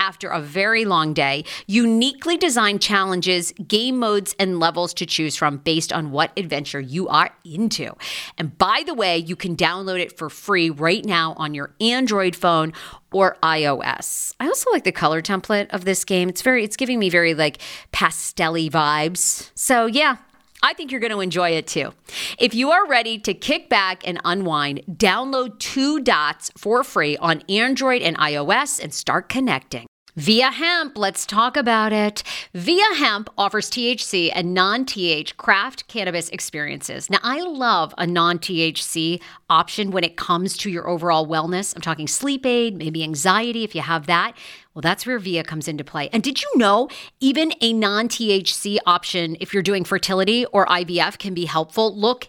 after a very long day, uniquely designed challenges game modes, and levels to choose from based on what adventure you are into. And by the way, you can download it for free right now on your Android phone or iOS. I also like the color template of this game. It's very it's giving me very like pastelly vibes. So, yeah, I think you're going to enjoy it too. If you are ready to kick back and unwind, download Two Dots for free on Android and iOS and start connecting. VIIA Hemp, let's talk about it. VIIA Hemp offers THC and non TH craft cannabis experiences. Now, I love a non THC option when it comes to your overall wellness. I'm talking sleep aid, maybe anxiety if you have that. Well, that's where VIIA comes into play. And did you know even a non THC option, if you're doing fertility or IVF, can be helpful? Look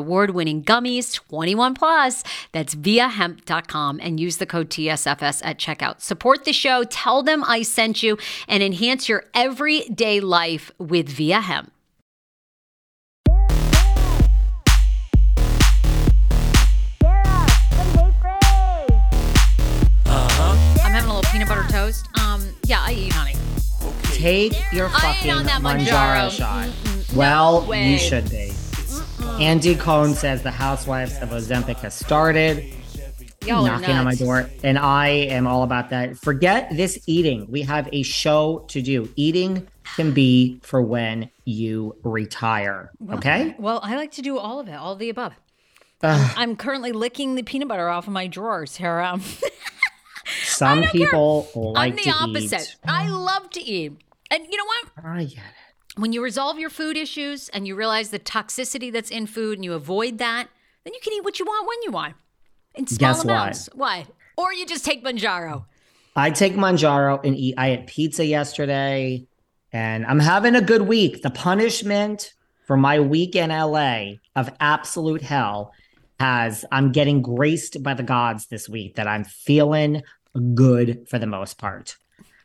award winning gummies, 21 plus. That's viiahemp.com and use the code TSFS at checkout. Support the show, tell them I sent you, and enhance your everyday life with VIIA Hemp. I'm having a little peanut butter toast. Um, yeah, I eat honey. Take your fucking Mounjaro shot. Mm-mm. Well, No way. you should be. Andy Cohen says the Housewives of Ozempic has started, Y'all knocking on my door, and I am all about that. Forget this eating. We have a show to do. Eating can be for when you retire. Okay. Well, I like to do all of it, all of the above. Ugh, I'm currently licking the peanut butter off of my drawers here. Um, some don't care. people like I'm the opposite. eat. I love to eat. And you know what? I get it. When you resolve your food issues and you realize the toxicity that's in food and you avoid that, then you can eat what you want when you want in small Guess what? amounts. What? Or you just take Mounjaro. I take Mounjaro and eat. I had pizza yesterday, and I'm having a good week. The punishment for my week in LA of absolute hell has I'm getting graced by the gods this week that I'm feeling good for the most part.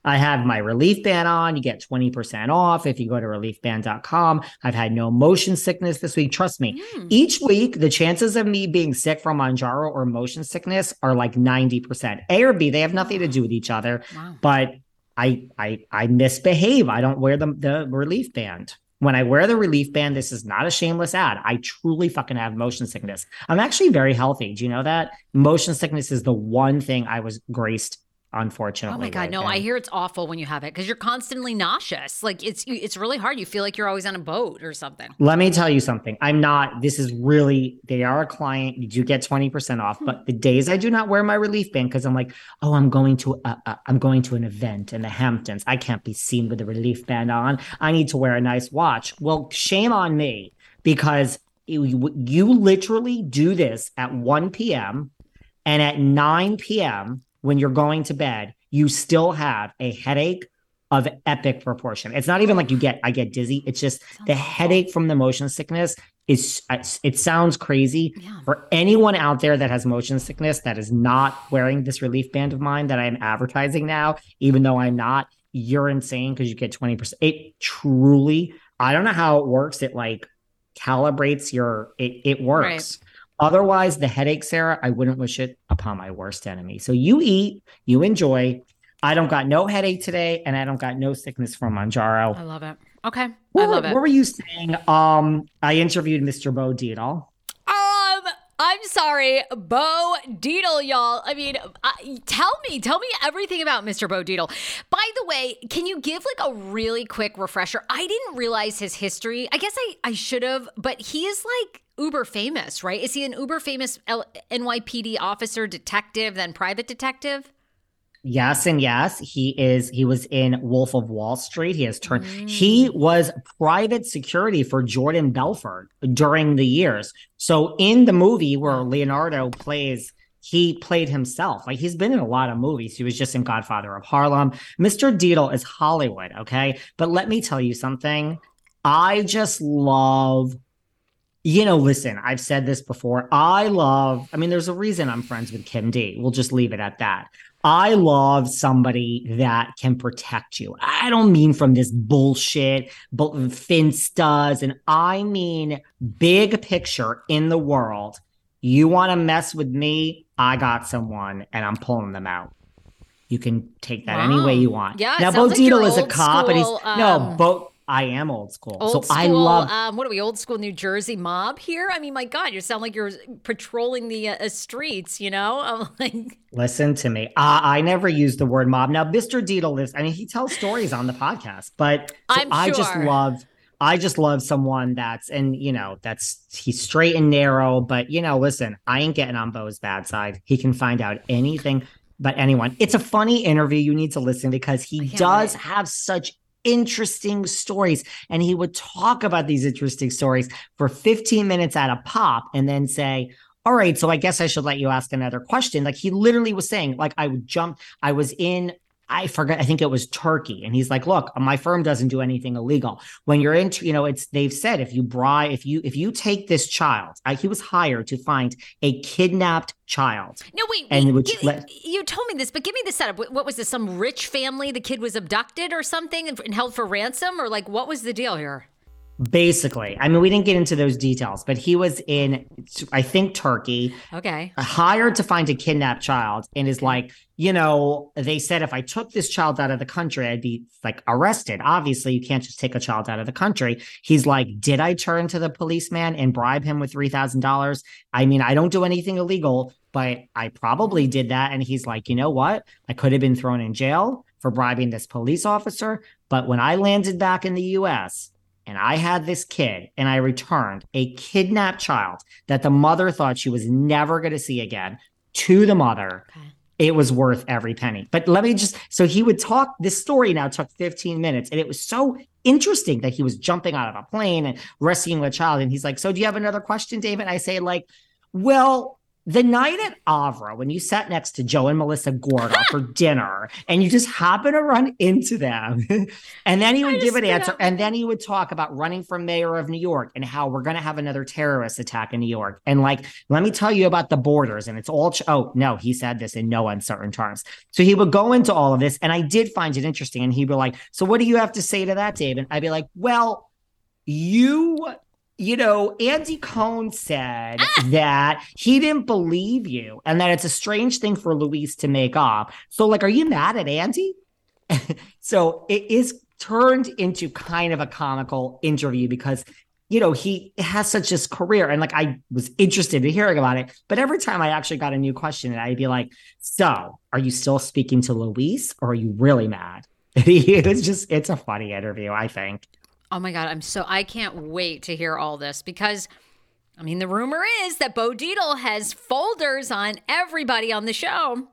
I have my relief band on. You get 20% off if you go to reliefband.com. I've had no motion sickness this week. Trust me, Mm. each week, the chances of me being sick from Mounjaro or motion sickness are like 90%. A or B, they have nothing to do with each other, Wow. but I I I misbehave. I don't wear the, the relief band. When I wear the relief band, this is not a shameless ad. I truly fucking have motion sickness. I'm actually very healthy. Do you know that? Motion sickness is the one thing I was graced unfortunately. Oh my god, no! I hear it's awful when you have it because you're constantly nauseous. Like it's it's really hard. You feel like you're always on a boat or something. Let me tell you something. I'm not, this is really, they are a client. You do get 20% off, Hmm. but the days I do not wear my relief band because I'm like, oh, I'm going to, uh, uh, I'm going to an event in the Hamptons. I can't be seen with a relief band on. I need to wear a nice watch. Well, shame on me because you, you literally do this at 1 p.m. and at 9 p.m. when you're going to bed, you still have a headache of epic proportion. It's not even like you get I get dizzy. It's just the headache from the motion sickness is it sounds crazy Yeah. for anyone out there that has motion sickness that is not wearing this relief band of mine that I'm advertising now even though I'm not you're insane because you get 20% it truly I don't know how it works it like calibrates your it it works otherwise the headache Sarah I wouldn't wish it upon my worst enemy so you eat you enjoy I don't got no headache today, and I don't got no sickness from Mounjaro. I love it. Okay, What, I love were- it. what were you saying? Um, I interviewed Mr. Bo Dietl. Um, I'm sorry, Bo Dietl, y'all. I mean, uh, tell me, tell me everything about Mr. Bo Dietl. By the way, can you give like a really quick refresher? I didn't realize his history. I guess I, I should have, but he is like uber famous, right? Is he an uber famous L- NYPD officer, detective, then private detective? Yes, and yes, he is. He was in Wolf of Wall Street. He has turned. He mm. was private security for Jordan Belfort during the years. So in the movie where Leonardo plays. He played himself. Like he's been in a lot of movies. He was just in Godfather of Harlem. Mr. Dietl is Hollywood, okay? But let me tell you something. I just love you know, listen, I've said this before. I love, I mean, there's a reason I'm friends with Kim D. We'll just leave it at that. I love somebody that can protect you. I don't mean from this bullshit, but finstas, and I mean big picture in the world. You want to mess with me? I got someone and I'm pulling them out. You can take that any way you want. Yeah, Now, Bo sounds like is a cop, and he's school, no, um, Bo. I am old school, Old so school, I love um, what are we, old school New Jersey mob here? I mean, my God, you sound like you're patrolling the uh, streets, you know? I'm like, Listen to me. I, I never use the word mob. Now, Mr. Dietl lives, I mean, he tells stories on the podcast, but so I'm I just love, I just love someone that's, and you know, that's, he's straight and narrow, but you know, listen, I ain't getting on Bo's bad side. He can find out anything but anyone. It's a funny interview. You need to listen because he does wait. have such interesting stories. And he would talk about these interesting stories for 15 minutes at a pop and then say all right so i guess i should let you ask another question. Like he literally was saying like i would jump i was in I forgot. I think it was Turkey, and he's like, "Look, my firm doesn't do anything illegal. When you're into, you know, it's they've said if you bribe, if you if you take this child, I, he was hired to find a kidnapped child. no, wait, And wait, give- let- you told me this, but give me the setup. What what was this? Some rich family? The kid was abducted or something and, and held for ransom, or like what was the deal here? Basically, I mean, we didn't get into those details, but he was in, I think, Turkey. Okay, hired to find a kidnapped child and is like, you know, they said if I took this child out of the country, I'd be like arrested. Obviously, you can't just take a child out of the country. He's like, did I turn to the policeman and bribe him with $3,000? I mean, I don't do anything illegal, but I probably did that. And he's like, you know what? I could have been thrown in jail for bribing this police officer. But when I landed back in the US, and I had this kid and I returned a kidnapped child that the mother thought she was never going to see again to the mother. Okay. It was worth every penny. But let me just so he would talk. This story now took 15 minutes, and it was so interesting that he was jumping out of a plane and rescuing a child. And he's like, So, do you have another question, David? I say, like, well, the night at Avra, when you sat next to Joe and Melissa Gorga for dinner, and you just happen to run into them, and then he would give an answer, up. and then he would talk about running for mayor of New York and how we're going to have another terrorist attack in New York. And like, let me tell you about the borders, and it's all, ch- oh, no, he said this in no uncertain terms. So he would go into all of this, and I did find it interesting. And he'd be like, So what do you have to say to that, David? I'd be like, Well, you you know, Andy Cohen said ah! that he didn't believe you and that it's a strange thing for Luis to make up. So, like, are you mad at Andy? so it is turned into kind of a comical interview because you know, he has such this career and like I was interested in hearing about it. But every time I actually got a new question, I'd be like, So are you still speaking to Luis or are you really mad? it's just, it's a funny interview, I think. Oh my God. I'm so, I can't wait to hear all this because. I mean, the rumor is that Bo Dietl has folders on everybody on the show.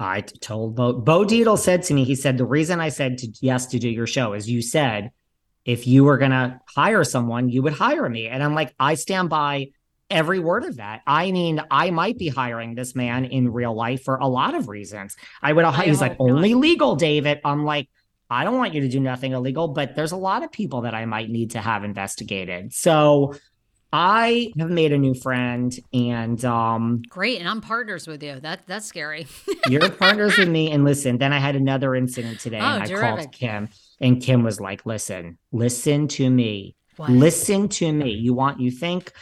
I told Bo, Bo Dietl said to me, he said, the reason I said to, yes to do your show is you said if you were going to hire someone, you would hire me. And I'm like, I stand by every word of that. I mean, I might be hiring this man in real life for a lot of reasons. I would, I he's like, only legal, David. I'm like, I don't want you to do nothing illegal, but there's a lot of people that I might need to have investigated. So I have made a new friend and um great and I'm partners with you. That that's scary. you're partners with me and listen, then I had another incident today oh, and I terrific. called Kim and Kim was like, "Listen, listen to me. What? Listen to me. You want you think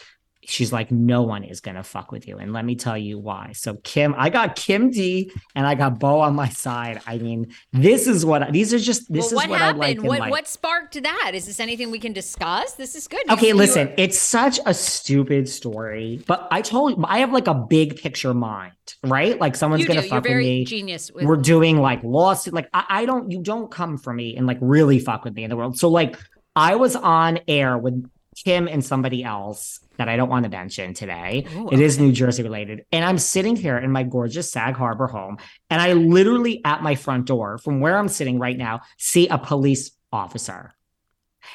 she's like, no one is gonna fuck with you. And let me tell you why. So Kim, I got Kim D and I got Bo on my side. I mean, this is what these are just this well, is what, happened? I like. What what sparked that? Is this anything we can discuss? This is good. Okay, you listen, were... it's such a stupid story, but I told you I have like a big picture mind, right? Like someone's gonna do. fuck with me. Genius. With... We're doing like lawsuit. Like I, I don't. You don't come for me and like really fuck with me in the world. So like. I was on air with Kim and somebody else that I don't want to mention today. Ooh, okay. It is New Jersey related. And I'm sitting here in my gorgeous Sag Harbor home. And I literally at my front door from where I'm sitting right now see a police officer.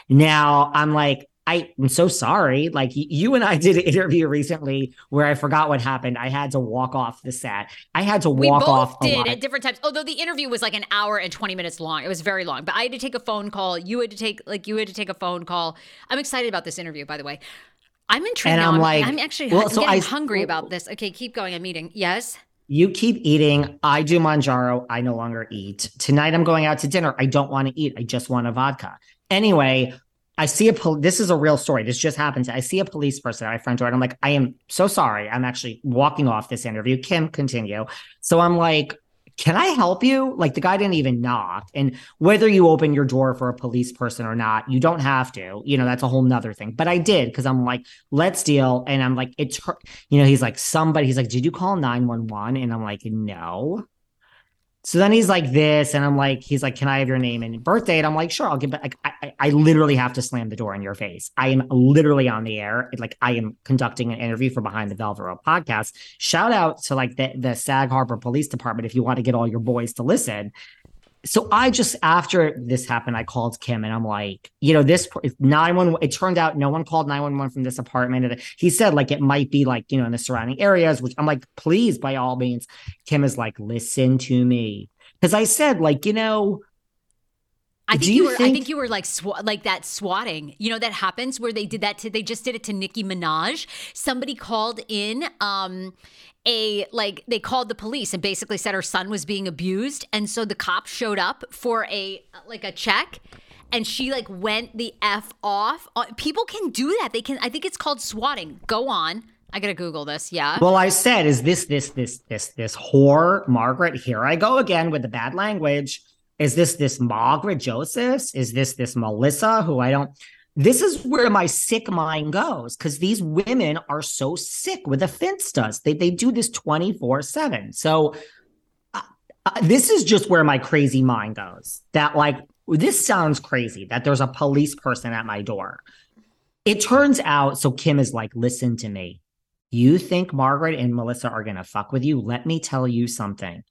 Now I'm like, I am so sorry. Like you and I did an interview recently where I forgot what happened. I had to walk off the set. I had to walk off. we both. Did at different times. Although the interview was like an hour and twenty minutes long. It was very long. But I had to take a phone call. You had to take like you had to take a phone call. I'm excited about this interview, by the way. I'm intrigued. And I'm, I'm like, I'm actually well, I'm so getting I, hungry about this. Okay, keep going. I'm eating. Yes. You keep eating. I do Mounjaro. I no longer eat. Tonight I'm going out to dinner. I don't want to eat. I just want a vodka. Anyway, I see a pol- this is a real story. This just happened. I see a police person at my front door, and I'm like, I am so sorry. I'm actually walking off this interview. Kim, continue. So I'm like, can I help you? Like the guy didn't even knock. And whether you open your door for a police person or not, you don't have to. You know, that's a whole nother thing. But I did because I'm like, let's deal. And I'm like, it's. You know, he's like, somebody, he's like, did you call 911? And I'm like, no. So then he's like this, and I'm like, he's like, can I have your name and birthday? And I'm like, sure, I'll give. Like, I, I literally have to slam the door in your face. I am literally on the air. Like, I am conducting an interview for Behind the Velvet Rope podcast. Shout out to like the, the Sag Harbor Police Department if you want to get all your boys to listen so I just after this happened, I called Kim and I'm like, you know, this nine one. It turned out no one called nine one one from this apartment. He said like it might be like you know in the surrounding areas, which I'm like, please by all means. Kim is like, listen to me because I said like you know. I think you, you, were. Think- I think you were like sw- like that swatting. You know that happens where they did that. To, they just did it to Nicki Minaj. Somebody called in. Um, a like they called the police and basically said her son was being abused. And so the cops showed up for a like a check. And she like went the f off. Uh, people can do that. They can i think it's called swatting. Go on. I gotta google this. Yeah. Well i said is this this this this this whore margaret? Here i go again with the bad language. Is this this margaret josephs is this this melissa who i don't this is where my sick mind goes because these women are so sick with the finstas. They, they do this 24 7. So uh, uh, this is just where my crazy mind goes that, like, this sounds crazy that there's a police person at my door. It turns out, so Kim is like, listen to me. You think Margaret and Melissa are going to fuck with you? Let me tell you something.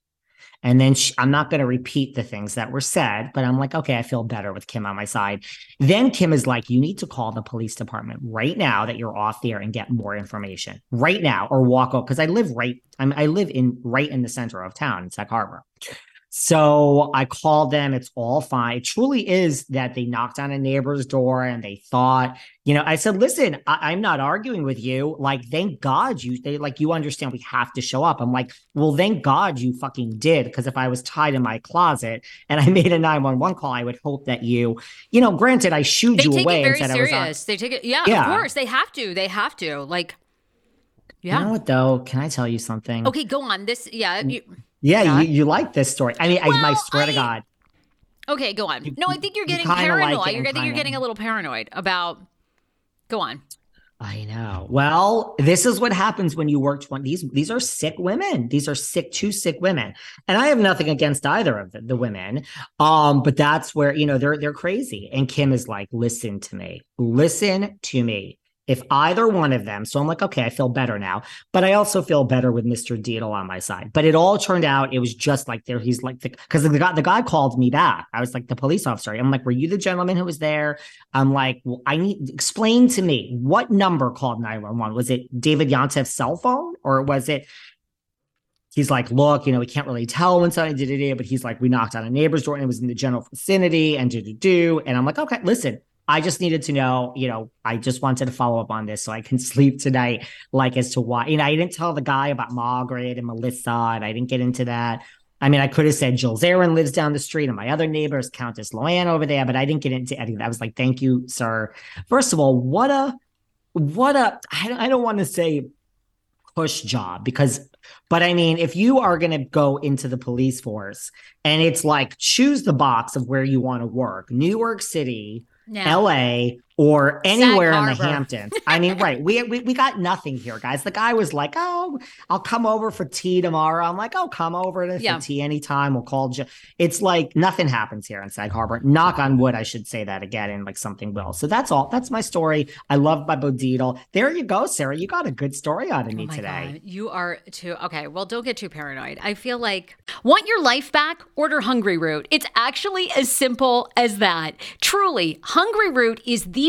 And then she, I'm not going to repeat the things that were said, but I'm like, okay, I feel better with Kim on my side. Then Kim is like, you need to call the police department right now that you're off there and get more information right now or walk up. Cause I live right, I'm, I live in right in the center of town in Sag Harbor. So I called them. It's all fine. It truly is that they knocked on a neighbor's door and they thought, you know, I said, listen, I- am not arguing with you. Like, thank God you, they like, you understand we have to show up. I'm like, well, thank God you fucking did. Cause if I was tied in my closet and I made a 911 call, I would hope that you, you know, granted, I shooed you away. They take it very serious. They take it. Yeah, yeah, of course. They have to. They have to. Like, yeah. You know what though? Can I tell you something? Okay, go on. This, yeah. You, yeah, you, you like this story. I mean, well, I, I swear I, to God. Okay, go on. No, I think you're getting you paranoid. Like I think you're getting a little paranoid about. Go on. I know. Well, this is what happens when you work 20 these these are sick women. These are sick two sick women. And I have nothing against either of the, the women. Um but that's where, you know, they're they're crazy. And Kim is like, "Listen to me. Listen to me if either one of them, so I'm like, okay, I feel better now, but I also feel better with Mr. Dietl on my side. But it all turned out it was just like there. He's like because the, the, guy the guy called me back. I was like the police officer. I'm like, were you the gentleman who was there? I'm like, well, I need explain to me what number called 911. Was it David Yontef's cell phone or was it? He's like, look, you know, we can't really tell when somebody did it, but he's like, we knocked on a neighbor's door and it was in the general vicinity and do do do. And I'm like, okay, listen, I just needed to know, you know, I just wanted to follow up on this so I can sleep tonight, like as to why. You know, I didn't tell the guy about Margaret and Melissa, and I didn't get into that. I mean, I could have said Jill Zarin lives down the street, and my other neighbor is Countess Luann over there, but I didn't get into anything. I was like, "Thank you, sir." First of all, what a, what a. I don't, want to say push job because, but I mean, if you are going to go into the police force and it's like choose the box of where you want to work, New York City. LA or anywhere in the Hamptons. I mean, right. We, we we got nothing here, guys. The guy was like, Oh, I'll come over for tea tomorrow. I'm like, Oh, come over to yeah. tea anytime. We'll call you. It's like nothing happens here in Sag Harbor. Knock on wood, I should say that again, and like something will. So that's all. That's my story. I love my Bo Dietl. There you go, Sarah. You got a good story out of oh me oh today. God. You are too okay. Well, don't get too paranoid. I feel like want your life back? Order Hungryroot. It's actually as simple as that. Truly, Hungryroot is the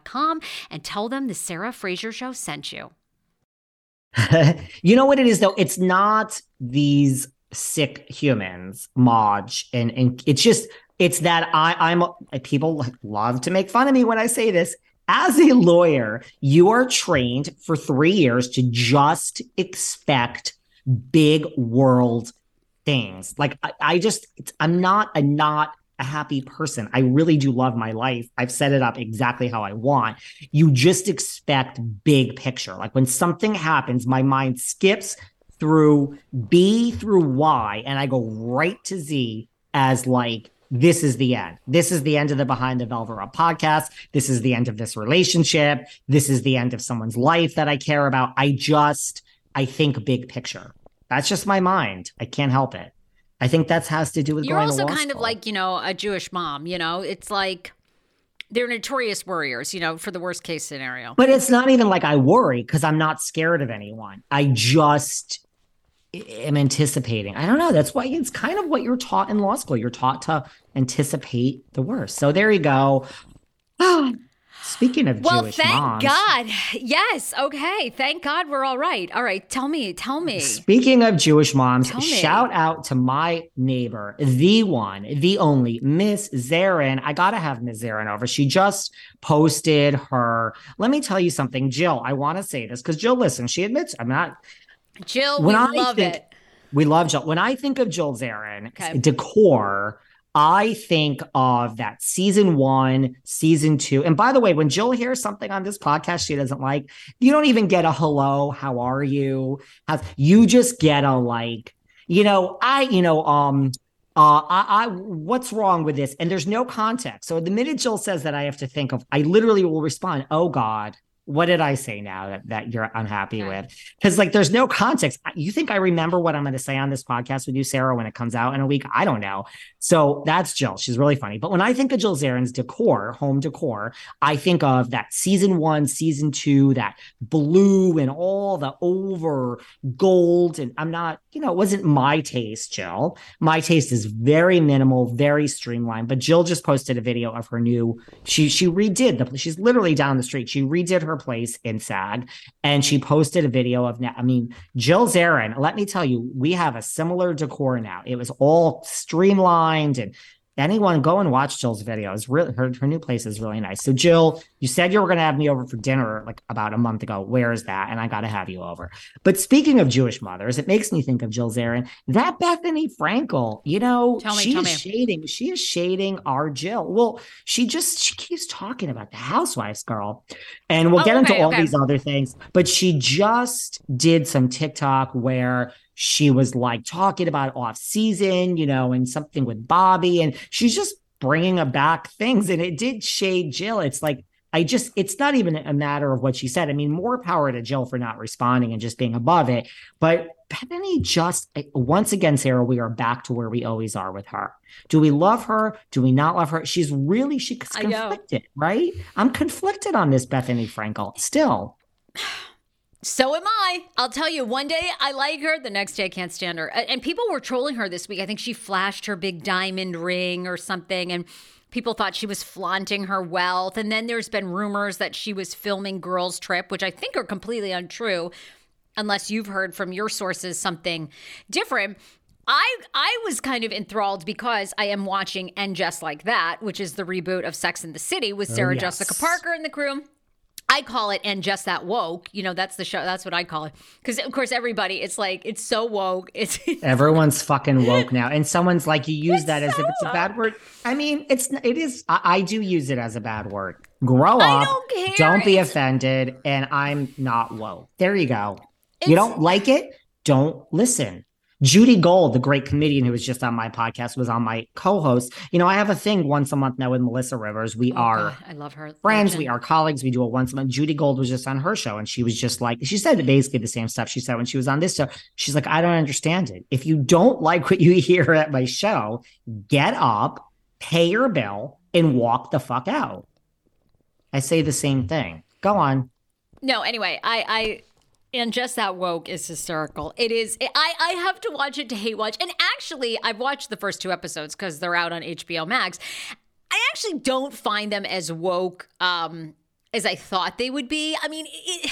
and tell them the Sarah Fraser Show sent you. you know what it is though? It's not these sick humans, Maj, and and it's just it's that I I'm people love to make fun of me when I say this. As a lawyer, you are trained for three years to just expect big world things. Like I, I just I'm not a not a happy person. I really do love my life. I've set it up exactly how I want. You just expect big picture. Like when something happens, my mind skips through B through Y and I go right to Z as like this is the end. This is the end of the Behind the Velvet podcast. This is the end of this relationship. This is the end of someone's life that I care about. I just, I think big picture. That's just my mind. I can't help it. I think that has to do with You're also kind school. of like, you know, a Jewish mom, you know, it's like they're notorious worriers, you know, for the worst case scenario. But it's not even like I worry because I'm not scared of anyone. I just am anticipating. I don't know. That's why it's kind of what you're taught in law school. You're taught to anticipate the worst. So there you go. Speaking of Jewish moms. well, Jewish thank moms, God. Yes. Okay. Thank God we're all right. All right. Tell me. Tell me. Speaking of Jewish moms, shout out to my neighbor, the one, the only, Miss Zarin. I gotta have Miss Zarin over. She just posted her. Let me tell you something, Jill. I want to say this because Jill, listen, she admits I'm not. Jill, When we I love think- it. We love Jill. When I think of Jill Zarin, Okay. decor. I think of that season one, season two. And by the way, when Jill hears something on this podcast she doesn't like, you don't even get a hello, how are you? You just get a like, you know, I, you know, um, uh, I, I, what's wrong with this? And there's no context. So the minute Jill says that, I have to think of, I literally will respond, oh God, what did I say now that, that you're unhappy Okay. with? Because like there's no context. You think I remember what I'm going to say on this podcast with you, Sarah, when it comes out in a week? I don't know. So that's Jill. She's really funny. But when I think of Jill Zarin's decor, home decor, I think of that season one, season two, that blue and all the over gold. And I'm not, you know, it wasn't my taste, Jill. My taste is very minimal, very streamlined. But Jill just posted a video of her new. She she redid the. She's literally down the street. She redid her place in SAG, and she posted a video of. now. I mean, Jill Zarin. Let me tell you, we have a similar decor now. It was all streamlined and. Anyone go and watch Jill's videos. Really, her, her new place is really nice. So, Jill, you said you were going to have me over for dinner like about a month ago. Where is that? And I got to have you over. But speaking of Jewish mothers, it makes me think of Jill Zarin. That Bethenny Frankel, you know, Tell me, she tell is me. shading. She is shading our Jill. Well, she just she keeps talking about the housewives girl, and we'll Oh, get into all okay. these other things. But she just did some TikTok where she was like talking about off season, you know, and something with Bobby, and she's just bringing back things, and it did shade Jill. It's like. I just, it's not even a matter of what she said. I mean, more power to Jill for not responding and just being above it. But Bethenny just, eh, once again, Sarah, we are back to where we always are with her. Do we love her? Do we not love her? She's really, she's conflicted, right? I'm conflicted on this Bethenny Frankel still. So am I. I'll tell you, one day I like her, the next day I can't stand her. And people were trolling her this week. I think she flashed her big diamond ring or something, and people thought she was flaunting her wealth. And then there's been rumors that she was filming Girls Trip, which I think are completely untrue, unless you've heard from your sources something different. I I was kind of enthralled because I am watching And Just Like That, which is the reboot of Sex in the City with oh, Sarah yes. Jessica Parker and the crew. I call it and just that woke. You know, that's the show. That's what I call it. Because of course, everybody, it's like it's so woke. It's Everyone's fucking woke now, and someone's like, "You use It's that as if so it's a bad word." I mean, it's it is. I, I do use it as a bad word. Grow I up. don't care. be It's- offended, and I'm not woke. There you go. It's- you don't like it? Don't listen. Judy Gold, the great comedian who was just on my podcast, was on my co-host. You know, I have a thing once a month now with Melissa Rivers. We Oh, are God, I love her. friends. Legend. We are colleagues. We do it once a month. Judy Gold was just on her show, and she was just like, she said basically the same stuff she said when she was on this show. She's like, I don't understand it. If you don't like what you hear at my show, get up, pay your bill, and walk the fuck out. I say the same thing. Go on. No, anyway, I, I, and just that woke is hysterical. It is. I, I have to watch it to hate watch. And actually, I've watched the first two episodes because they're out on HBO Max. I actually don't find them as woke um, as I thought they would be. I mean, it,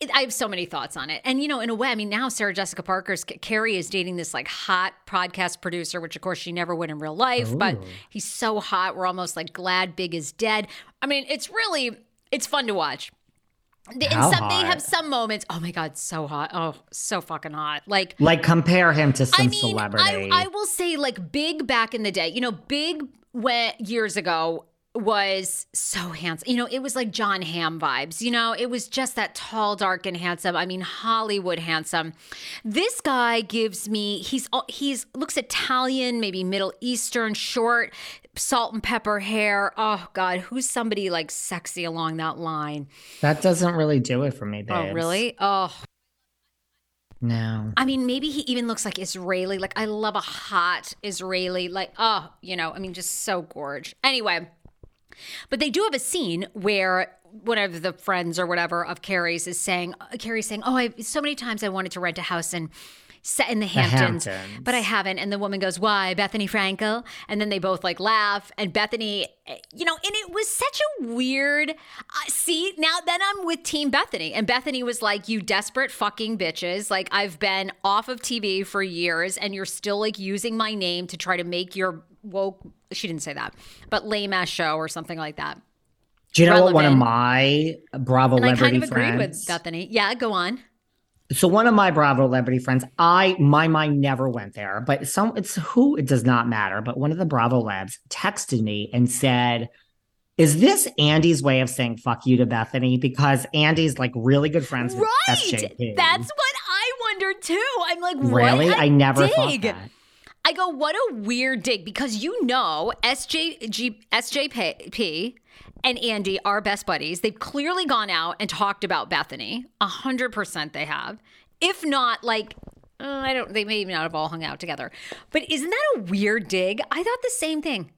it, I have so many thoughts on it. And, you know, in a way, I mean, now Sarah Jessica Parker's Carrie is dating this like hot podcast producer, which of course she never would in real life, but he's so hot. We're almost like glad Big is dead. I mean, it's really, it's fun to watch. And How some, they have some moments. Oh my God, so hot. Oh, so fucking hot. Like, Like compare him to some I mean, celebrity. I, I will say, like, Big back in the day, you know, Big went years ago was so handsome. You know, it was like Jon Hamm vibes. You know, it was just that tall, dark, and handsome. I mean, Hollywood handsome. This guy gives me he's he's looks Italian, maybe Middle Eastern, short, salt and pepper hair. Oh God, who's somebody like sexy along that line? that doesn't really do it for me, babe. Oh really? Oh, No. I mean, maybe he even looks like Israeli. Like, I love a hot Israeli. Like, oh, you know, I mean, just so gorge. Anyway, But they do have a scene where one of the friends or whatever of Carrie's is saying, uh, Carrie's saying, "Oh, I so many times I wanted to rent a house and." set in the Hamptons, Hamptons. but I haven't. And the woman goes, Why? Bethenny Frankel? And then they both like laugh. And Bethenny, eh, you know, and it was such a weird. Uh, see, now then I'm with Team Bethenny. And Bethenny was like, You desperate fucking bitches. Like, I've been off of TV for years and you're still like using my name to try to make your woke, she didn't say that, but lame ass show or something like that. Do you know what one of my Bravo And I celebrity kind of agreed friends? with Bethenny. Yeah, go on. so one of my Bravo celebrity friends, I my mind never went there, but some it's who it does not matter. But one of the Bravo labs texted me and said, "Is this Andy's way of saying fuck you to Bethenny?" Because Andy's like really good friends with Right. SJP. That's what I wondered too. I'm like, really. I never thought that. I go, what a weird dig because you know SJG, SJP and Andy are best buddies. They've clearly gone out and talked about Bethenny. A hundred percent they have. If not, like uh, I don't. They may not have all hung out together. But isn't that a weird dig? I thought the same thing.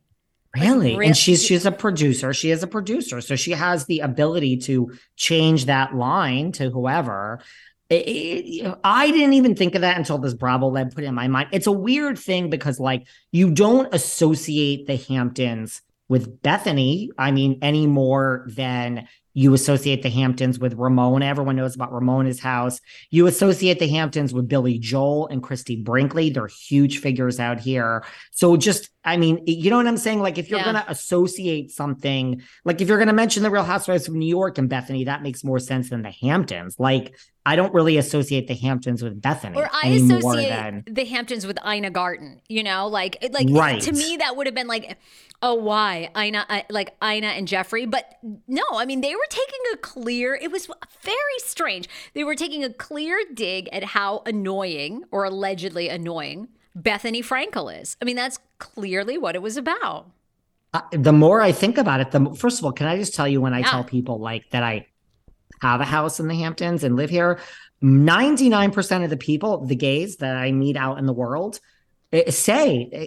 Really? real- and she's she's a producer. She is a producer. So she has the ability to change that line to whoever. It- it- I didn't even think of that until this Bravo lab put it in my mind. It's a weird thing because like you don't associate the Hamptons with Bethenny, I mean, any more than you associate the Hamptons with Ramona. Everyone knows about Ramona's house. You associate the Hamptons with Billy Joel and Christie Brinkley. They're huge figures out here. So just, I mean, you know what I'm saying? Like if you're Yeah. going to associate something, like if you're going to mention the Real Housewives of New York and Bethenny, that makes more sense than the Hamptons. Like I don't really associate the Hamptons with Bethenny Or I more associate than the Hamptons with Ina Garten, you know, like like Right. to me that would have been like, oh, why Ina, I, like Ina and Jeffrey, but no, I mean they were taking a clear. It was very strange. They were taking a clear dig at how annoying or allegedly annoying Bethenny Frankel is. I mean that's clearly what it was about. Uh, the more I think about it, the first of all, can I just tell you when I Yeah. tell people like that I have a house in the Hamptons and live here, 99% of the people, the gays that I meet out in the world, eh, say eh,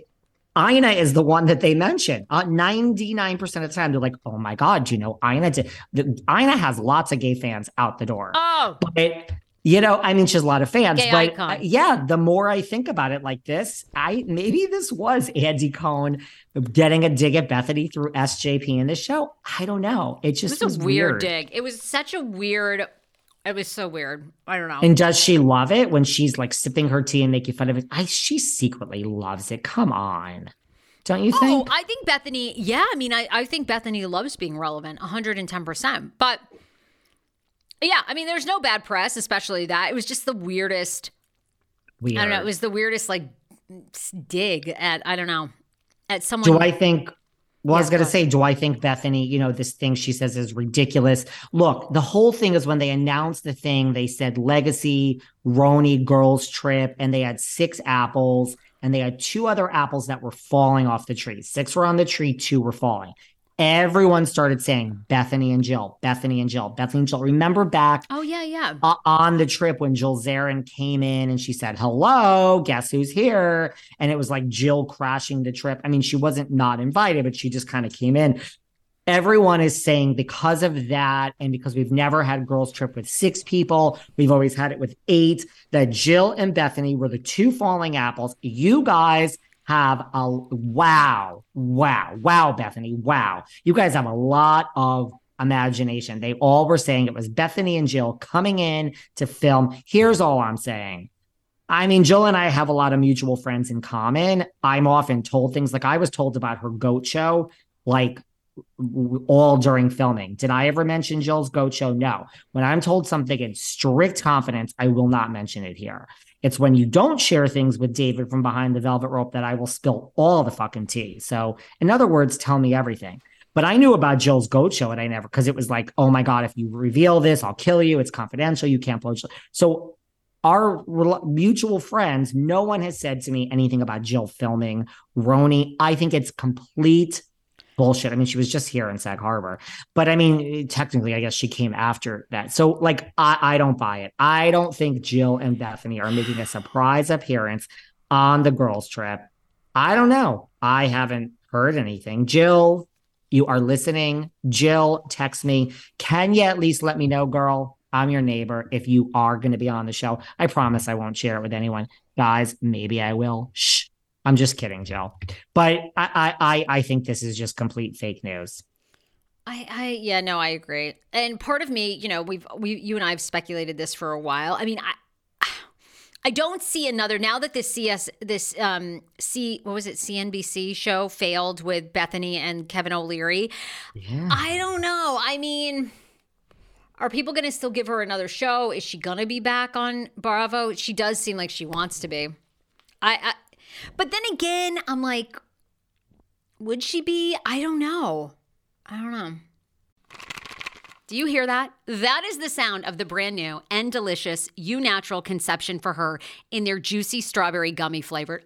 Ina is the one that they mention. Uh, 99% of the time, they're like, oh my God, you know, Ina, did, the, Ina has lots of gay fans out the door. Oh, But you know, I mean, she has a lot of fans. Gay but uh, yeah, the more I think about it like this, I maybe this was Andy Cohen getting a dig at Bethenny through SJP in this show. I don't know. It it just was a was weird, dig. It was such a weird. It was so weird. I don't know. And does she love it when she's like sipping her tea and making fun of it? I she secretly loves it. Come on. Don't you think? Oh. I think Bethenny, yeah, I mean, I, I think Bethenny loves being relevant 110%. But yeah, I mean, there's no bad press, especially that. It was just the weirdest, Weird. I don't know, it was the weirdest, like, dig at, I don't know, at someone. Do I think? Well, I was going go to say, do I think Bethenny, you know, this thing she says is ridiculous? Look, the whole thing is when they announced the thing, they said legacy, RHONY girls trip, and they had six apples, and they had two other apples that were falling off the tree. Six were on the tree, two were falling. Everyone started saying Bethenny and Jill, Bethenny and Jill, Bethenny and Jill. Remember back Oh, yeah, yeah. uh, on the trip when Jill Zarin came in and she said, Hello, guess who's here? And it was like Jill crashing the trip. I mean, she wasn't not invited, but she just kind of came in. Everyone is saying because of that, and because we've never had girls' trip with six people, we've always had it with eight, that Jill and Bethenny were the two falling apples. You guys have a wow, wow, wow, Bethenny, wow. You guys have a lot of imagination. They all were saying it was Bethenny and Jill coming in to film. Here's all I'm saying. I mean, Jill and I have a lot of mutual friends in common. I'm often told things like I was told about her goat show, like all during filming. Did I ever mention Jill's goat show? No. When I'm told something in strict confidence, I will not mention it here. It's when you don't share things with David from behind the velvet rope that I will spill all the fucking tea. So, in other words, tell me everything. But I knew about Jill's goat show and I never, because it was like, oh my God, if you reveal this, I'll kill you. It's confidential. You can't blow. So, our mutual friends, no one has said to me anything about Jill filming RHONY. I think it's complete bullshit. I mean, she was just here in Sag Harbor, but I mean, technically, I guess she came after that. So, like, I, I don't buy it. I don't think Jill and Bethenny are making a surprise appearance on the girls' trip. I don't know. I haven't heard anything. Jill, you are listening, Jill, text me. Can you at least let me know, girl? I'm your neighbor. If you are going to be on the show, I promise I won't share it with anyone. Guys, maybe I will. Shh. I'm just kidding, Jill. But I, I, I think this is just complete fake news. I, I, yeah, no, I agree. And part of me, you know, we've, we, you and I have speculated this for a while. I mean, I, I don't see another now that this CS this um C what was it CNBC show failed with Bethenny and Kevin O'Leary. Yeah. I don't know. I mean, are people going to still give her another show? Is she going to be back on Bravo? She does seem like she wants to be. I, I but then again, I'm like would she be? I don't know. I don't know. Do you hear that? That is the sound of the brand new and delicious Eu Natural Conception for Her in their juicy strawberry gummy flavored.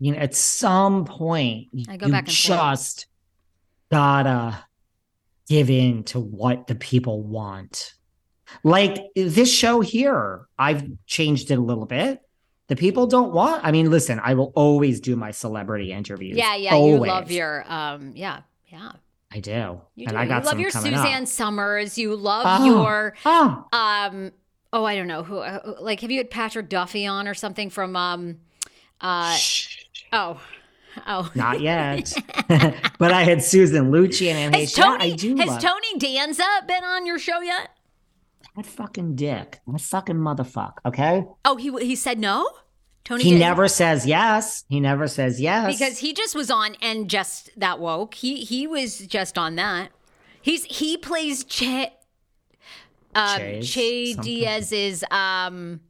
You know, at some point, I go you back and just gotta give in to what the people want. Like this show here, I've changed it a little bit. The people don't want. I mean, listen, I will always do my celebrity interviews. Yeah, yeah, always. you love your um, yeah, yeah. I do. You and do. I got you love your Suzanne up. Somers. You love oh, your oh. um oh I don't know who uh, like have you had Patrick Duffy on or something from um uh Shh. Oh Oh, not yet. but I had Susan Lucci and has Tony, I do. Has love. Tony Danza been on your show yet? That fucking dick. That fucking motherfucker. Okay. Oh, he he said no. Tony. He did. never says yes. He never says yes because he just was on and just that woke. He he was just on that. He's he plays Che. Um, che Diaz's um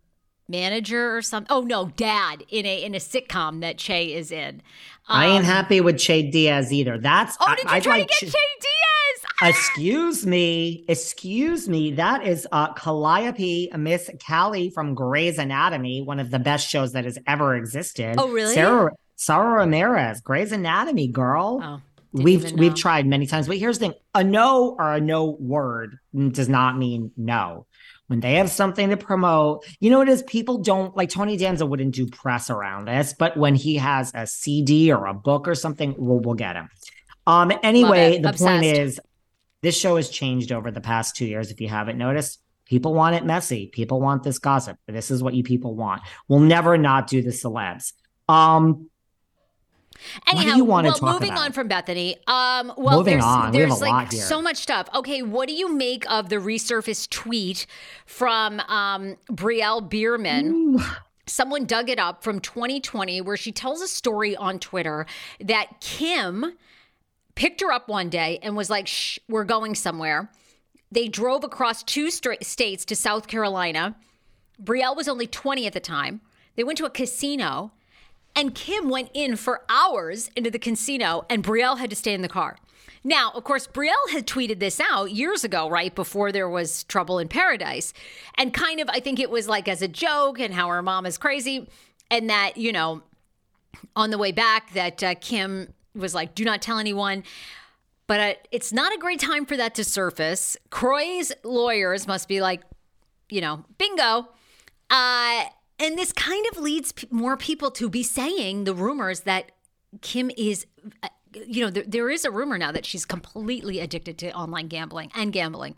manager or something. Oh no, dad in a in a sitcom that Che is in. Um, I ain't um, happy with Che Diaz either. That's oh, did you I, try like to get Che, Diaz? excuse me, excuse me. That is uh, Calliope, Miss Callie from Grey's Anatomy, one of the best shows that has ever existed. Oh, really? Sarah, Sara Ramirez, Grey's Anatomy, girl. Oh, we've we've tried many times, but here's the thing: a no or a no word does not mean no. When they have something to promote, you know what it is? People don't like Tony Danza wouldn't do press around this, but when he has a CD or a book or something, we'll, we'll get him. Um. Anyway, the Obsessed. point is, this show has changed over the past two years. If you haven't noticed, people want it messy. People want this gossip. This is what you people want. We'll never not do the celebs. Um. Anyhow, what do you want well, moving about? on from Bethenny. Um, well, Moving there's, on. We have there's a like lot here. so much stuff. Okay, what do you make of the resurfaced tweet from um, Brielle Biermann? Someone dug it up from 2020 where she tells a story on Twitter that Kim picked her up one day and was like, Shh, we're going somewhere. They drove across two states to South Carolina. Brielle was only 20 at the time. They went to a casino, and Kim went in for hours into the casino, and Brielle had to stay in the car. Now, of course, Brielle had tweeted this out years ago, right before there was trouble in paradise. And kind of, I think it was like as a joke and how her mom is crazy. And that, you know, on the way back, that uh, Kim was like, do not tell anyone. But uh, it's not a great time for that to surface. Kroy's lawyers must be like, you know, bingo. Uh, and this kind of leads p- more people to be saying the rumors that Kim is, uh, you know, there, there is a rumor now that she's completely addicted to online gambling and gambling.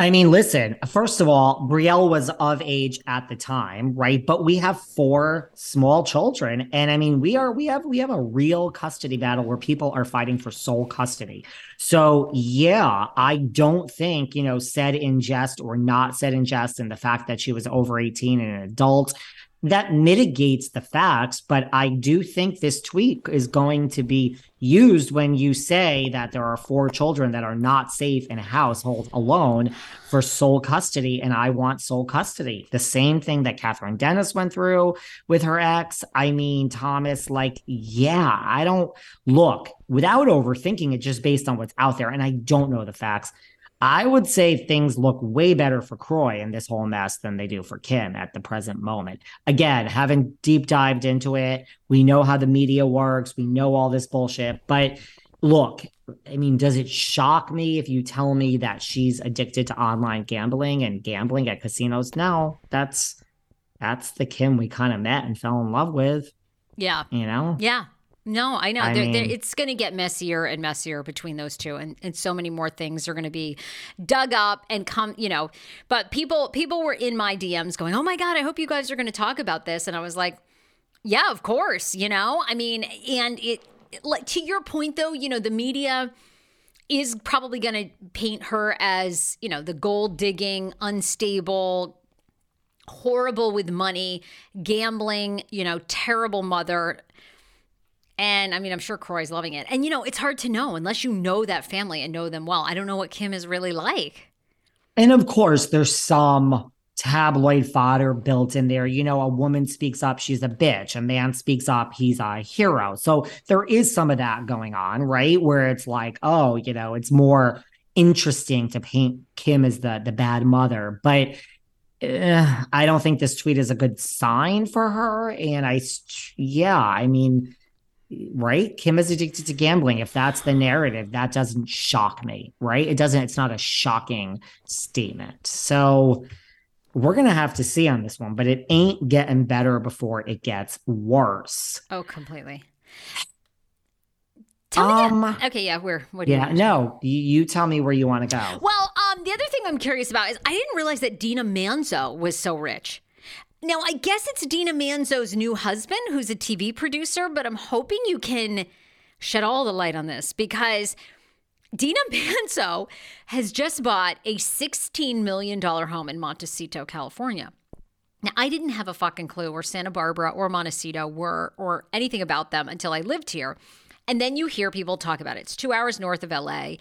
I mean, listen, first of all, Brielle was of age at the time, right? But we have four small children. And I mean, we are we have we have a real custody battle where people are fighting for sole custody. So yeah, I don't think, you know, said in jest or not said in jest, and the fact that she was over 18 and an adult that mitigates the facts, but I do think this tweet is going to be used when you say that there are four children that are not safe in a household alone for sole custody, and I want sole custody. The same thing that Kathryn Dennis went through with her ex. I mean, Thomas, like, yeah, I don't look without overthinking it just based on what's out there, and I don't know the facts. I would say things look way better for Kroy in this whole mess than they do for Kim at the present moment. Again, having deep dived into it, we know how the media works, we know all this bullshit. But look, I mean, does it shock me if you tell me that she's addicted to online gambling and gambling at casinos? No, that's that's the Kim we kind of met and fell in love with, Yeah. you know? Yeah. No, I know. I They're- they're- it's going to get messier and messier between those two, and, and so many more things are going to be dug up and come. You know, but people people were in my DMs going, "Oh my god, I hope you guys are going to talk about this," and I was like, "Yeah, of course." You know, I mean, and it like to your point though, you know, the media is probably going to paint her as you know the gold digging, unstable, horrible with money, gambling, you know, terrible mother. And I mean, I'm sure Kroy's loving it. And you know, it's hard to know unless you know that family and know them well. I don't know what Kim is really like. And of course, there's some tabloid fodder built in there. You know, a woman speaks up, she's a bitch. A man speaks up, he's a hero. So there is some of that going on, right? Where it's like, oh, you know, it's more interesting to paint Kim as the the bad mother, but uh, I don't think this tweet is a good sign for her. And I, yeah, I mean, right? Kim is addicted to gambling. If that's the narrative, that doesn't shock me, right? It doesn't, it's not a shocking statement. So we're going to have to see on this one, but it ain't getting better before it gets worse. Oh, completely. Tell me Um, that- Okay, yeah, where? What do you Yeah, want? no, you, you tell me where you want to go. Well, um, the other thing I'm curious about is I didn't realize that Dina Manzo was so rich. Now, I guess it's Dina Manzo's new husband who's a TV producer, but I'm hoping you can shed all the light on this because Dina Manzo has just bought a $16 million home in Montecito, California. Now, I didn't have a fucking clue where Santa Barbara or Montecito were or anything about them until I lived here. And then you hear people talk about it. It's two hours north of LA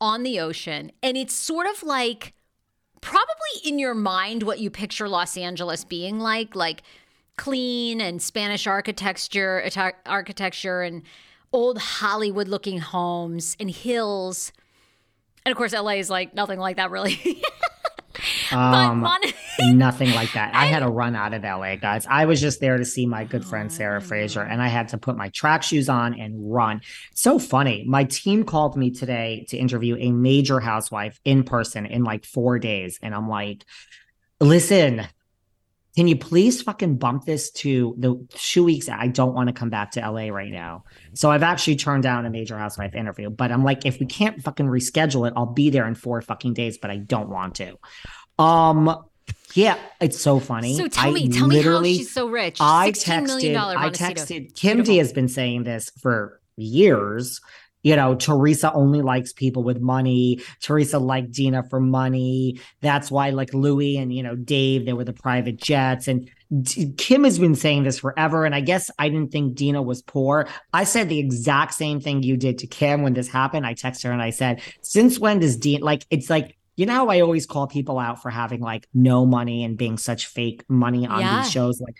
on the ocean. And it's sort of like probably in your mind what you picture Los Angeles being like, like clean and Spanish architecture, architecture and old Hollywood looking homes and hills. And of course, LA is like nothing like that, really. Um, nothing like that. I had to run out of LA, guys. I was just there to see my good friend oh, Sarah Fraser, and I had to put my track shoes on and run. So funny. My team called me today to interview a major housewife in person in like four days, and I'm like, listen. Can you please fucking bump this to the two weeks? I don't want to come back to LA right now. So I've actually turned down a major housewife interview, but I'm like, if we can't fucking reschedule it, I'll be there in four fucking days, but I don't want to. Um, yeah, it's so funny. So tell me, tell me how she's so rich. I texted, I texted Kim D has been saying this for years. You know, Teresa only likes people with money. Teresa liked Dina for money. That's why, like Louis and you know Dave, they were the private jets. And D- Kim has been saying this forever. And I guess I didn't think Dina was poor. I said the exact same thing you did to Kim when this happened. I texted her and I said, "Since when does Dina like?" It's like you know how I always call people out for having like no money and being such fake money on yeah. these shows? Like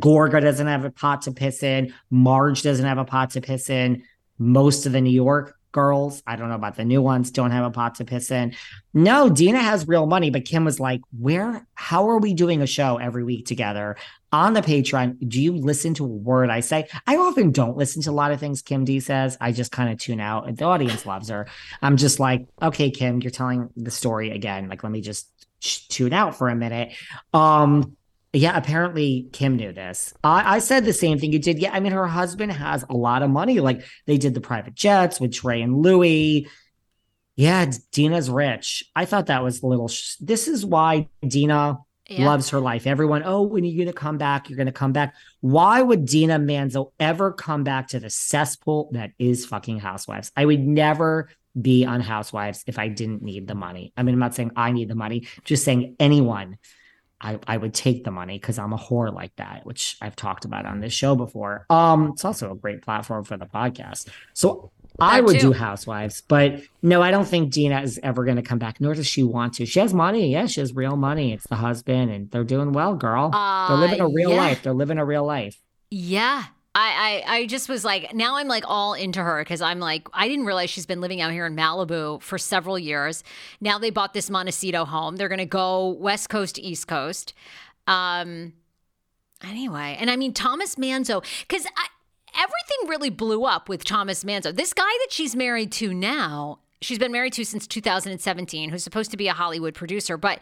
Gorga doesn't have a pot to piss in, Marge doesn't have a pot to piss in, most of the New York girls. I don't know about the new ones, don't have a pot to piss in. No, Dina has real money, but Kim was like, Where, how are we doing a show every week together on the Patreon? Do you listen to a word I say? I often don't listen to a lot of things Kim D says. I just kind of tune out. And the audience loves her. I'm just like, okay, Kim, you're telling the story again. Like, let me just tune out for a minute. Um, yeah, apparently Kim knew this. I, I, said the same thing you did. Yeah, I mean, her husband has a lot of money. Like they did the private jets with Trey and Louis. Yeah, Dina's rich. I thought that was a little. Sh- this is why Dina yeah. loves her life. Everyone, oh, when you're going to come back, you're going to come back. Why would Dina Manzo ever come back to the cesspool that is fucking Housewives? I would never be on Housewives if I didn't need the money. I mean, I'm not saying I need the money, just saying anyone I, I would take the money because I'm a whore like that, which I've talked about on this show before. Um, it's also a great platform for the podcast. So I would too. do Housewives, but no, I don't think Dina is ever going to come back, nor does she want to. She has money. Yeah, she has real money. It's the husband, and they're doing well, girl. Uh, they're living a real yeah. life. They're living a real life. Yeah. I, I, I just was like, now I'm like all into her because I'm like, I didn't realize she's been living out here in Malibu for several years. Now they bought this Montecito home. They're going to go West Coast to East Coast. Um, anyway, and I mean, Thomas Manzo, because everything really blew up with Thomas Manzo. This guy that she's married to now, she's been married to since 2017, who's supposed to be a Hollywood producer, but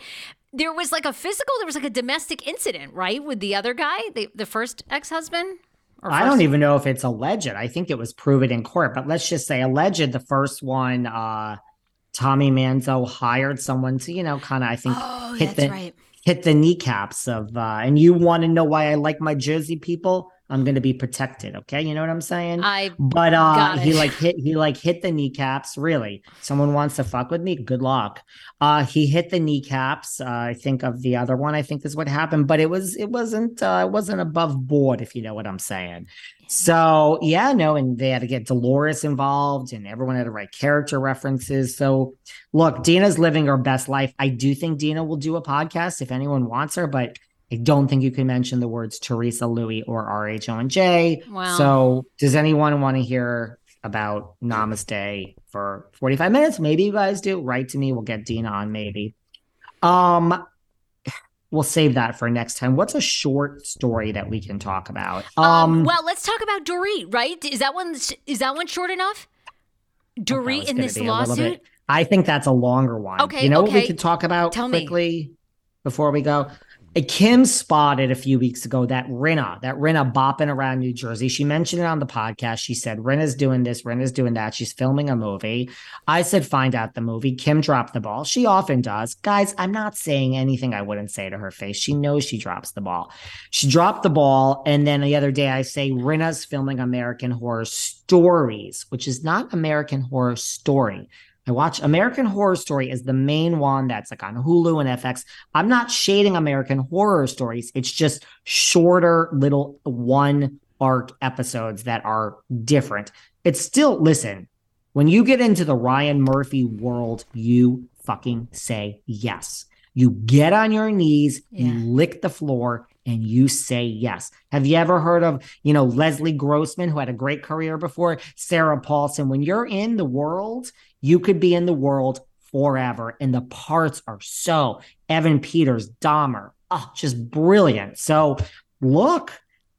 there was like a physical, there was like a domestic incident, right, with the other guy, the, the first ex husband. I don't even know if it's alleged. I think it was proven in court, but let's just say alleged. The first one, uh, Tommy Manzo hired someone to, you know, kind of, I think, oh, hit the right. hit the kneecaps of. Uh, and you want to know why I like my Jersey people? I'm going to be protected. Okay, you know what I'm saying? I but uh, he like hit he like hit the kneecaps. Really, someone wants to fuck with me? Good luck. Uh, he hit the kneecaps. Uh, I think of the other one. I think is what happened, but it was it wasn't uh, it wasn't above board, if you know what I'm saying. So yeah, no, and they had to get Dolores involved, and everyone had to write character references. So look, Dina's living her best life. I do think Dina will do a podcast if anyone wants her, but I don't think you can mention the words Teresa, Louis, or RHONJ. Wow. So, does anyone want to hear about Namaste for 45 minutes? Maybe you guys do. Write to me. We'll get Dina on maybe. Um, we'll save that for next time. What's a short story that we can talk about? Um, um well, let's talk about Dorit, right? Is that one is that one short enough? Dorit in this lawsuit? I think that's a longer one. Okay. You know okay. what we could talk about Tell quickly me. before we go? Kim spotted a few weeks ago that Rinna, that Rinna bopping around New Jersey. She mentioned it on the podcast. She said, Rinna's doing this, Rinna's doing that. She's filming a movie. I said, find out the movie. Kim dropped the ball. She often does. Guys, I'm not saying anything I wouldn't say to her face. She knows she drops the ball. She dropped the ball. And then the other day I say, Rinna's filming American Horror Stories, which is not American Horror Story. I watch American Horror Story as the main one that's like on Hulu and FX. I'm not shading American Horror Stories. It's just shorter little one arc episodes that are different. It's still listen, when you get into the Ryan Murphy world, you fucking say yes. You get on your knees, yeah. you lick the floor, and you say yes. Have you ever heard of, you know, Leslie Grossman, who had a great career before, Sarah Paulson? When you're in the world, you could be in the world forever. And the parts are so Evan Peters, Dahmer, oh, just brilliant. So look.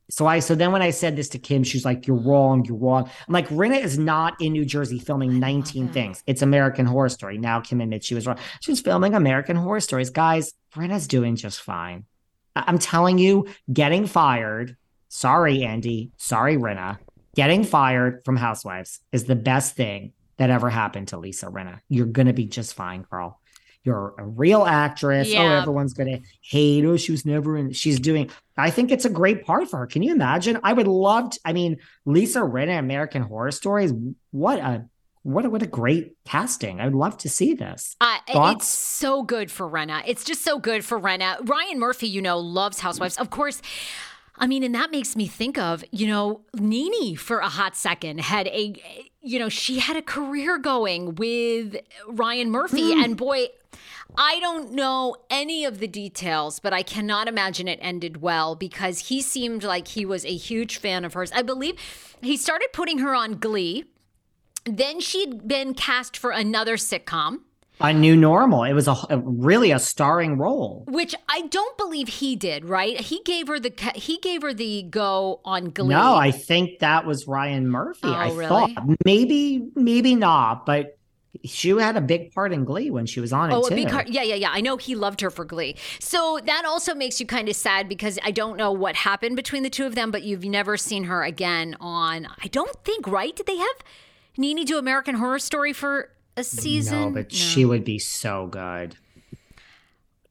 So I so then when I said this to Kim, she's like, You're wrong, you're wrong. I'm like, Rinna is not in New Jersey filming 19 things. It's American Horror Story. Now Kim admits she was wrong. She was filming American Horror Stories. Guys, Rinna's doing just fine. I- I'm telling you, getting fired. Sorry, Andy. Sorry, Rinna. Getting fired from Housewives is the best thing that ever happened to Lisa Rinna. You're gonna be just fine, girl. You're a real actress. Oh, everyone's gonna hate. Oh, she was never in. She's doing. I think it's a great part for her. Can you imagine? I would love. To, I mean, Lisa Rinna, American Horror Stories. What a what a, what a great casting. I'd love to see this. Uh, Thoughts? it's so good for Rinna. It's just so good for Rinna. Ryan Murphy, you know, loves Housewives. Of course, I mean, and that makes me think of, you know, Nene for a hot second had a, you know, she had a career going with Ryan Murphy. Mm. And boy, I don't know any of the details, but I cannot imagine it ended well because he seemed like he was a huge fan of hers. I believe he started putting her on Glee. Then she'd been cast for another sitcom. A new normal. It was a, a really a starring role. which I don't believe he did. Right? He gave her the he gave her the go on Glee. No, I think that was Ryan Murphy. Oh, I really? thought maybe, maybe not, but she had a big part in Glee when she was on it Oh, too. a big heart. Yeah, yeah, yeah. I know he loved her for Glee. So that also makes you kind of sad because I don't know what happened between the two of them, but you've never seen her again on. I don't think, right? Did they have Nene do American Horror Story for season? No, but she would be so good.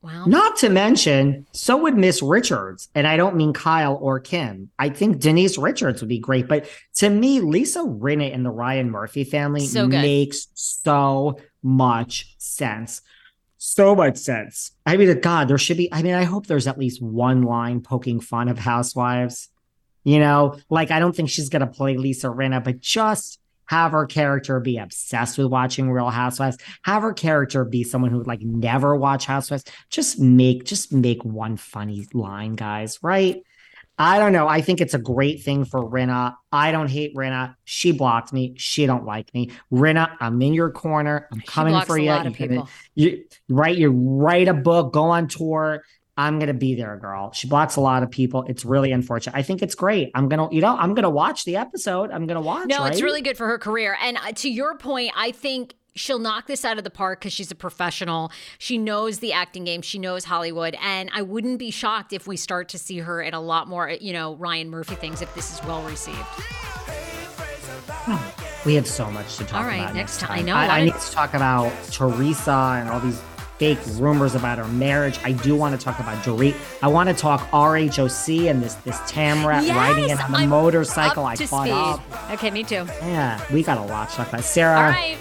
Wow. Not to mention, so would Miss Richards. And I don't mean Kyle or Kim. I think Denise Richards would be great. But to me, Lisa Rinna and the Ryan Murphy family So makes so much sense. So much sense. I mean, God, there should be. I mean, I hope there's at least one line poking fun of housewives. You know, like I don't think she's gonna play Lisa Rinna, but just have her character be obsessed with watching Real Housewives. Have her character be someone who would like never watch Housewives. Just make just make one funny line, guys. Right? I don't know. I think it's a great thing for Rinna. I don't hate Rinna. She blocked me. She don't like me. Rinna, I'm in your corner. I'm coming for you. You you write you write a book, go on tour. I'm gonna be there, girl. She blocks a lot of people. It's really unfortunate. I think it's great. I'm gonna, you know, I'm gonna watch the episode. I'm gonna watch. No, it's really good for her career. And uh, to your point, I think she'll knock this out of the park because she's a professional. She knows the acting game. She knows Hollywood. And I wouldn't be shocked if we start to see her in a lot more, you know, Ryan Murphy things if this is well received. We have so much to talk All right, about next next time. I know, I, I need to talk about Teresa and all these fake rumors about her marriage. I do want to talk about Dorit. I want to talk RHOC and this this Tamrat riding in on the I'm motorcycle. I caught speed. up. Okay, me too. Yeah, we got a lot to talk about. Sarah, All right.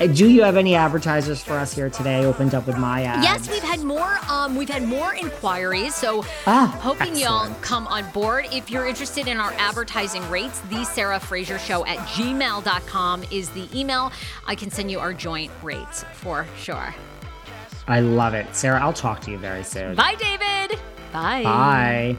uh, do you have any advertisers for us here today? Opened up with my ads. Yes, we've had more. Um, we've had more inquiries. So, Ah, hoping y'all come on board. If you're interested in our advertising rates, the Sarah Fraser Show at gmail.com is the email. I can send you our joint rates for sure. I love it. Sarah, I'll talk to you very soon. Bye, David. Bye. Bye.